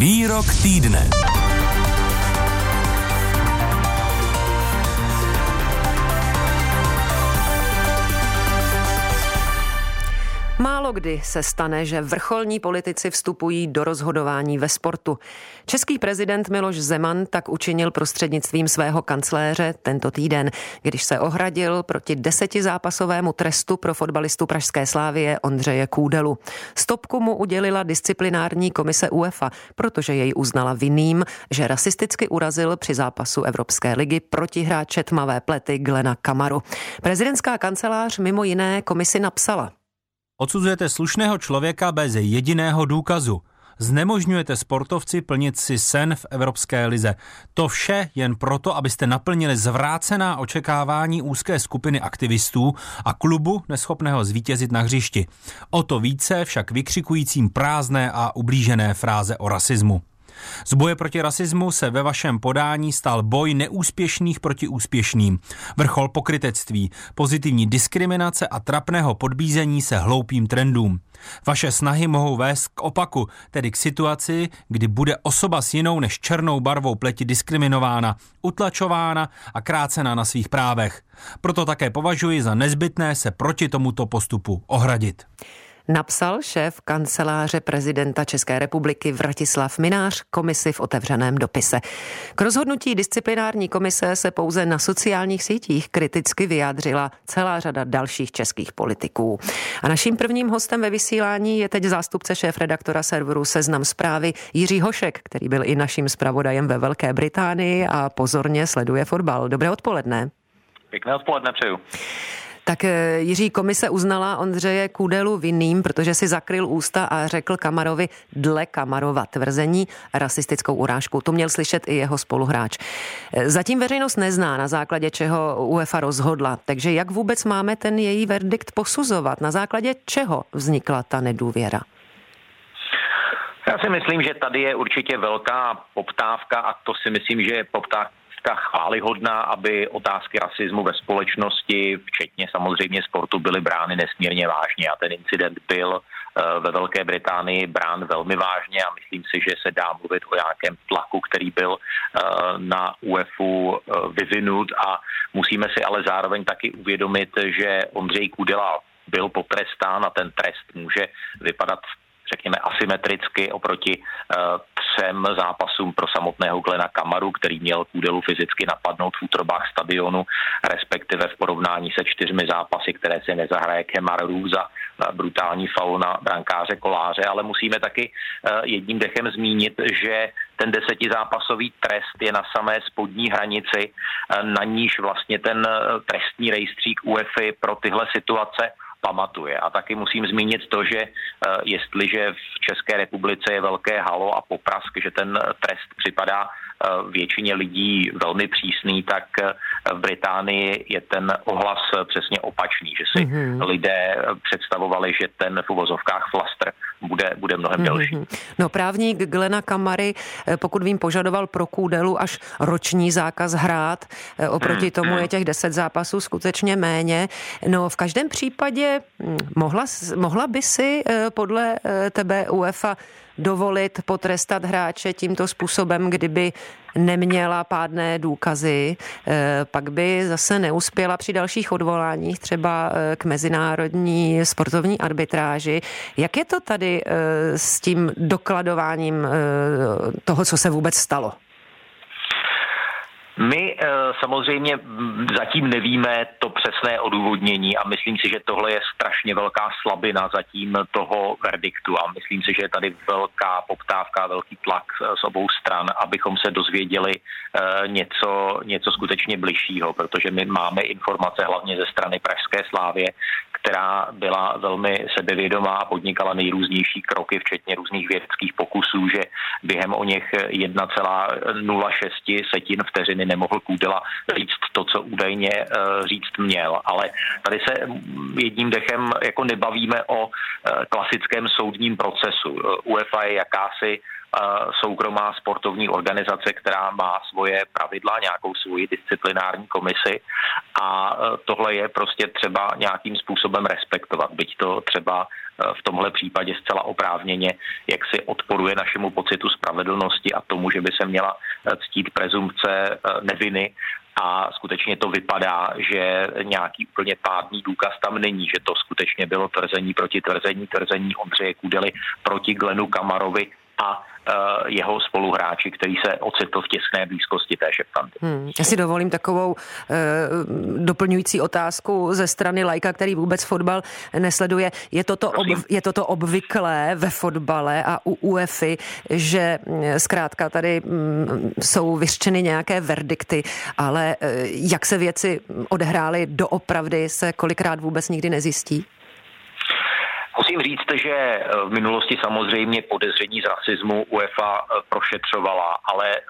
Výrok týdne. Málo kdy se stane, že vrcholní politici vstupují do rozhodování ve sportu. Český prezident Miloš Zeman tak učinil prostřednictvím svého kancléře tento týden, když se ohradil proti desetizápasovému trestu pro fotbalistu Pražské slávie Ondřeje Kůdelu. Stopku mu udělila disciplinární komise UEFA, protože jej uznala vinným, že rasisticky urazil při zápasu Evropské ligy proti hráče tmavé plety Glena Kamaru. Prezidentská kancelář mimo jiné komisi napsala. Odsuzujete slušného člověka bez jediného důkazu. Znemožňujete sportovci plnit si sen v Evropské lize. To vše jen proto, abyste naplnili zvrácená očekávání úzké skupiny aktivistů a klubu neschopného zvítězit na hřišti. O to více však vykřikujícím prázdné a ublížené fráze o rasismu. Z boje proti rasismu se ve vašem podání stal boj neúspěšných proti úspěšným. Vrchol pokrytectví, pozitivní diskriminace a trapného podbízení se hloupým trendům. Vaše snahy mohou vést k opaku, tedy k situaci, kdy bude osoba s jinou než černou barvou pleti diskriminována, utlačována a krácena na svých právech. Proto také považuji za nezbytné se proti tomuto postupu ohradit napsal šéf kanceláře prezidenta České republiky Vratislav Minář komisi v otevřeném dopise. K rozhodnutí disciplinární komise se pouze na sociálních sítích kriticky vyjádřila celá řada dalších českých politiků. A naším prvním hostem ve vysílání je teď zástupce šéf redaktora serveru Seznam zprávy Jiří Hošek, který byl i naším zpravodajem ve Velké Británii a pozorně sleduje fotbal. Dobré odpoledne. Pěkné odpoledne přeju. Tak eh, Jiří komise uznala Ondřeje Kudelu vinným, protože si zakryl ústa a řekl Kamarovi dle Kamarova tvrzení rasistickou urážku. To měl slyšet i jeho spoluhráč. Eh, zatím veřejnost nezná, na základě čeho UEFA rozhodla. Takže jak vůbec máme ten její verdikt posuzovat? Na základě čeho vznikla ta nedůvěra? Já si myslím, že tady je určitě velká poptávka a to si myslím, že je poptávka chválihodná, aby otázky rasismu ve společnosti, včetně samozřejmě sportu, byly brány nesmírně vážně. A ten incident byl eh, ve Velké Británii brán velmi vážně a myslím si, že se dá mluvit o nějakém tlaku, který byl eh, na UEFu eh, vyvinut a musíme si ale zároveň taky uvědomit, že Ondřej Kudela byl potrestán a ten trest může vypadat řekněme, asymetricky oproti třem zápasům pro samotného Glena Kamaru, který měl Kůdelu fyzicky napadnout v útrobách stadionu, respektive v porovnání se čtyřmi zápasy, které si nezahraje Kemar Růza, uh, brutální faul na brankáře Koláře, ale musíme taky uh, jedním dechem zmínit, že ten desetizápasový trest je na samé spodní hranici, na níž vlastně ten trestní rejstřík UEFI pro tyhle situace pamatuje. A taky musím zmínit to, že eh, jestliže v České republice je velké halo a poprask, že ten trest připadá eh, většině lidí velmi přísný, tak eh, v Británii je ten ohlas přesně opačný, že si mm-hmm. lidé představovali, že ten v uvozovkách flaster bude, bude mnohem delší. Mm-hmm. No právník Glena Kamary, pokud vím, požadoval pro Kůdelu až roční zákaz hrát. Oproti mm-hmm. tomu je těch deset zápasů skutečně méně. No v každém případě Hm, mohla, mohla by si eh, podle eh, tebe UEFA dovolit potrestat hráče tímto způsobem, kdyby neměla pádné důkazy, eh, pak by zase neuspěla při dalších odvoláních třeba k mezinárodní sportovní arbitráži. Jak je to tady s tím dokladováním toho, co se vůbec stalo? My eh, samozřejmě zatím nevíme to přesné odůvodnění a myslím si, že tohle je strašně velká slabina zatím toho verdiktu a myslím si, že je tady velká poptávka, velký tlak z obou stran, abychom se dozvěděli eh, něco, něco skutečně bližšího, protože my máme informace hlavně ze strany Pražské slávě, která byla velmi sebevědomá a podnikala nejrůznější kroky, včetně různých vědeckých pokusů, že během o něch 1,06 setin vteřiny nemohl Kůdela říct to, co údajně eh, říct měl. Ale tady se jedním dechem jako nebavíme o eh, klasickém soudním procesu. UEFA je jakási soukromá sportovní organizace, která má svoje pravidla, nějakou svoji disciplinární komisi. A tohle je prostě třeba nějakým způsobem respektovat, byť to třeba v tomhle případě zcela oprávněně, jak si odporuje našemu pocitu spravedlnosti a tomu, že by se měla ctít prezumce neviny, a skutečně to vypadá, že nějaký úplně pádný důkaz tam není, že to skutečně bylo tvrzení proti tvrzení, tvrzení Ondřeje Kudely proti Glenu Kamarovi a Eh, jeho spoluhráči, který se ocitl v těsné blízkosti té šeptanty. Hmm, já si dovolím takovou e, doplňující otázku ze strany Lajka, který vůbec fotbal nesleduje. Je toto, ob, je toto obvyklé ve fotbale a u UEFI, že zkrátka tady m, hm, jsou vyřčeny nějaké verdikty, ale e, jak se věci odehrály doopravdy, se kolikrát vůbec nikdy nezjistí? Musím říct, že eh, v minulosti samozřejmě podezření z rasismu UEFA eh, prošetřovala, ale eh,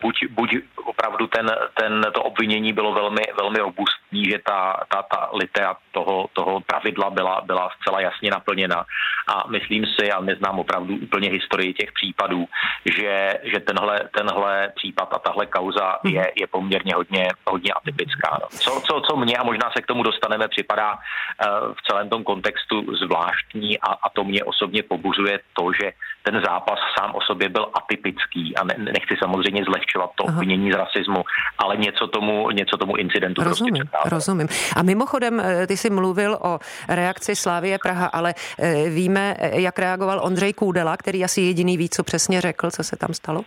buď, buď opravdu ten, ten, to obvinění bylo velmi, velmi robustní, že ta, ta, ta litea toho, toho pravidla byla, byla zcela jasně naplněna. A myslím si, a neznám opravdu úplně historii těch případů, že, že tenhle, tenhle případ a tahle kauza mhm. je, je poměrně hodně, hodně atypická. No. Co, co, co mě, a možná se k tomu dostaneme, připadá uh, v celém tom kontextu zvláštní a, a to mě osobně pobuřuje to, že ten zápas sám o sobě byl atypický a ne, nechci samozřejmě zlehčovat to obvinění z rasismu, ale něco tomu, něco tomu incidentu prostě rozumím, prostě rozumím. A mimochodem, eh, ty jsi mluvil o reakci Slávie Praha, ale eh, víme, eh, jak reagoval Ondřej Kůdela, který asi jediný ví, co přesně řekl, co se tam stalo?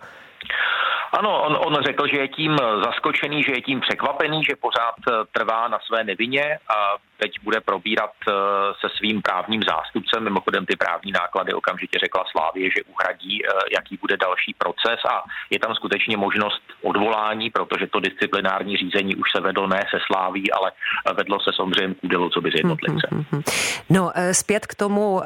Ano, on, on řekl, že je tím zaskočený, že je tím překvapený, že pořád trvá na své nevině a teď bude probírat eh, se svým právním zástupcem. Mimochodem ty právní náklady okamžitě řekla Slávě, že uhradí, eh, jaký bude další proces a je tam skutečně možnost odvolání, protože to disciplinární řízení už se vedlo ne se Sláví, ale vedlo se s Ondřejem Kůdelou, co by z jednotlivce. Hmm, hmm, hmm, no, eh, zpět k tomu um,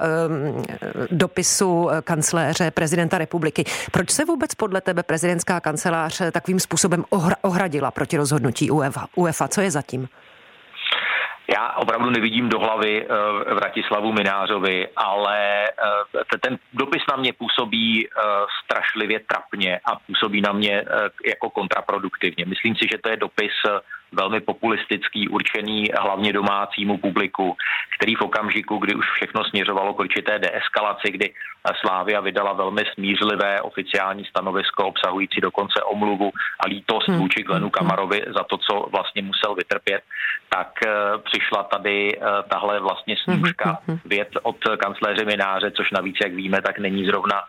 dopisu kancléře prezidenta republiky. Proč se vůbec podle tebe prezidentská kancelář takovým způsobem ohradila proti rozhodnutí UEFA? UEFA co je zatím? Já opravdu nevidím do hlavy uh, Vratislavu Minářovi, ale uh, ten dopis na mě působí strašlivě trapně a působí na mě jako kontraproduktivně. Myslím si, že to je dopis velmi populistický, určený hlavně domácímu publiku, který v okamžiku, kdy už všechno směřovalo k určité deeskalaci, kdy Slávia vydala velmi smířlivé oficiální stanovisko, obsahující dokonce omluvu a lítost hmm. vůči Glenu hmm. Kamarovi za to, co vlastně musel vytrpět, tak eh, přišla tady eh, tahle vlastně snůžka hmm, věd od kancléře Mináře, což navíc, jak víme, tak není zrovna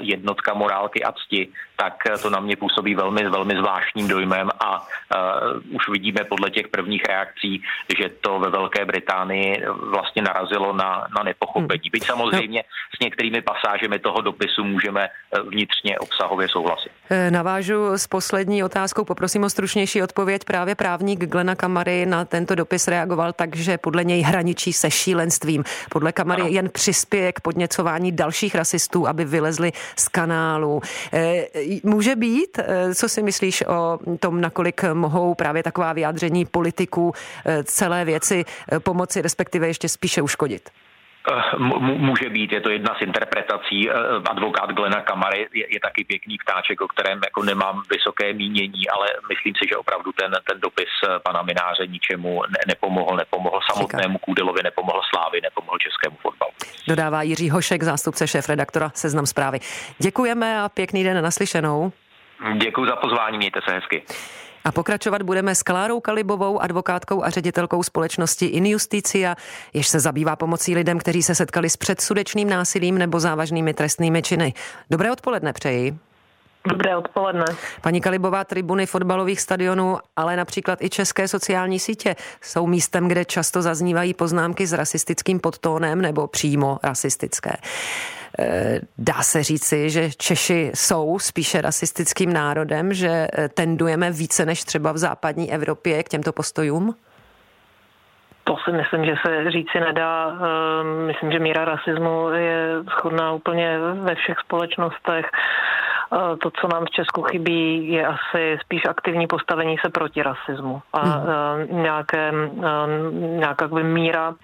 jednotka morálky a cti, tak to na mě působí velmi, velmi zvláštním dojmem a uh, už vidíme podle těch prvních reakcí, že to ve Velké Británii vlastně narazilo na, na nepochopení. Byť samozřejmě s některými pasážemi toho dopisu můžeme vnitřně obsahově souhlasit. Navážu s poslední otázkou, poprosím o stručnější odpověď. Právě právník Glena Kamary na tento dopis reagoval tak, že podle něj hraničí se šílenstvím. Podle Kamary ano. jen přispěje k podněcování dalších rasistů, aby vylezli z kanálu. Eh, může být, eh, co si myslíš o tom, nakolik mohou právě taková vyjádření politiků eh, celé věci pomoci, respektive ještě spíše uškodit? Může být, je to jedna z interpretací. Advokát Glena Kamary je, je taky pěkný ptáček, o kterém jako nemám vysoké mínění, ale myslím si, že opravdu ten, ten dopis pana Mináře ničemu ne, nepomohl, nepomohl samotnému Kůdelovi, nepomohl Slávy, nepomohl českému fotbalu. Dodává Jiří Hošek, zástupce šéf-redaktora Seznam zprávy. Děkujeme a pěkný den naslyšenou. Děkuji za pozvání, mějte se hezky. A pokračovat budeme s Klárou Kalibovou, advokátkou a ředitelkou společnosti Injusticia, jež se zabývá pomocí lidem, kteří se setkali s předsudečným násilím nebo závažnými trestnými činy. Dobré odpoledne přeji. Dobré odpoledne. Paní Kalibová, tribuny fotbalových stadionů, ale například i české sociální sítě jsou místem, kde často zaznívají poznámky s rasistickým podtónem nebo přímo rasistické. Eh, dá se říci, že Češi jsou spíše rasistickým národem, že eh, tendujeme více než třeba v západní Evropě k těmto postojům? To si myslím, že se říci nedá. Ehm, myslím, že míra rasismu je schodná úplně ve všech společnostech. Eh, to, co nám v Česku chybí, je asi spíš aktivní postavení se proti rasismu a hmm. nějaké, nějaká míra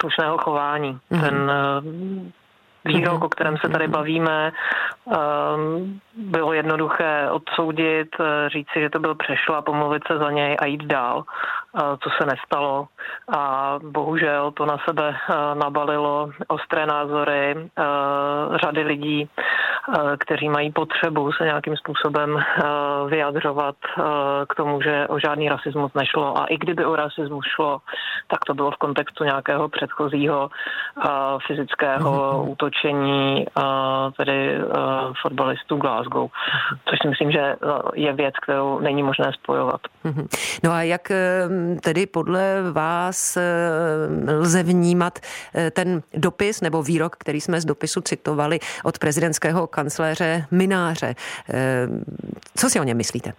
slušného chování. Mm-hmm. Ten výrok, o kterém se tady bavíme, ehm, bylo jednoduché odsoudit, eh, říci, že to byl přešla, pomluvit se za něj a jít dál, co se nestalo. A bohužel to na sebe nabalilo ostré názory řady lidí, kteří mají potřebu se nějakým způsobem vyjadřovat k tomu, že o žádný rasismus nešlo. A i kdyby o rasismus šlo, tak to bylo v kontextu nějakého předchozího fyzického mm-hmm. útočení tedy fotbalistů Glasgow, což si myslím, že je věc, kterou není možné spojovat. Mm-hmm. No a jak tedy podle vás lze vnímat ten dopis nebo výrok, který jsme z dopisu citovali od prezidentského kancléře Mináře? Co si o něm myslíte?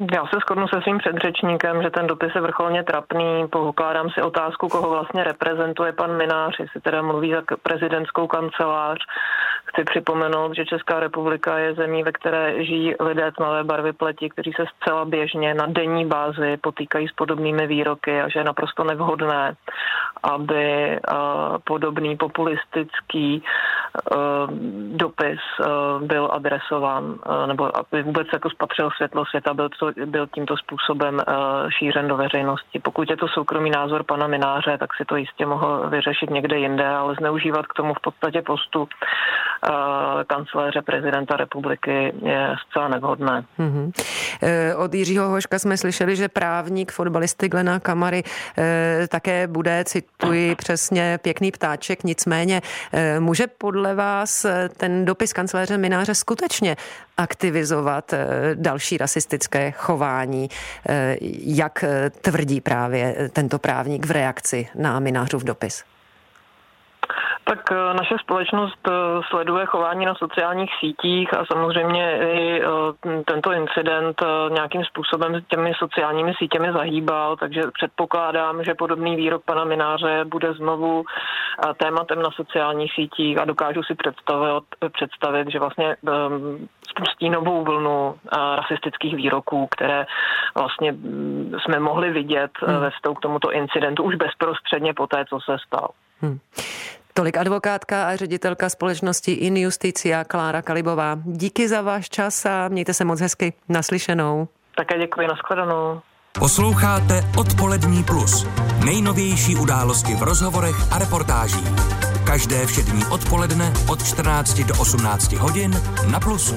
Já se shodnu se svým předřečníkem, že ten dopis je vrcholně trapný. Pokládám si otázku, koho vlastně reprezentuje pan Minář, jestli teda mluví za prezidentskou kancelář. Chci připomenout, že Česká republika je zemí, ve které žijí lidé tmavé barvy pleti, kteří se zcela běžně na denní bázi potýkají s podobnými výroky a že je naprosto nevhodné, aby podobný populistický dopis byl adresován nebo aby vůbec jako spatřil světlo světa, byl to byl tímto způsobem eh, šířen do veřejnosti. Pokud je to soukromý názor pana Mináře, tak si to jistě mohl vyřešit někde jinde, ale zneužívat k tomu v podstatě postu eh, kancléře prezidenta republiky je zcela nevhodné. Mm-hmm. Od Jiřího Hoška jsme slyšeli, že právník fotbalisty Glena Kamary také bude, cituji přesně, pěkný ptáček, nicméně může podle vás ten dopis kancléře Mináře skutečně aktivizovat další rasistické chování, eh, jak eh, tvrdí právě tento právník v reakci na Minářův dopis? Tak eh, naše společnost eh, sleduje chování na sociálních sítích a samozřejmě i eh, tento incident nějakým způsobem těmi sociálními sítěmi zahýbal, takže předpokládám, že podobný výrok pana Mináře bude znovu tématem na sociálních sítích a dokážu si představit, představit že vlastně spustí novou vlnu rasistických výroků, které vlastně mm, jsme mohli vidět hmm. ve vztahu k tomuto incidentu už bezprostředně po té, co se stal. Hmm. Tolik advokátka a ředitelka společnosti Injusticia Klára Kalibová. Díky za váš čas a mějte se moc hezky naslyšenou. Také děkuji, nashledanou. Posloucháte Odpolední plus. Nejnovější události v rozhovorech a reportážích. Každé všední odpoledne od 14 do 18 hodin na Plusu.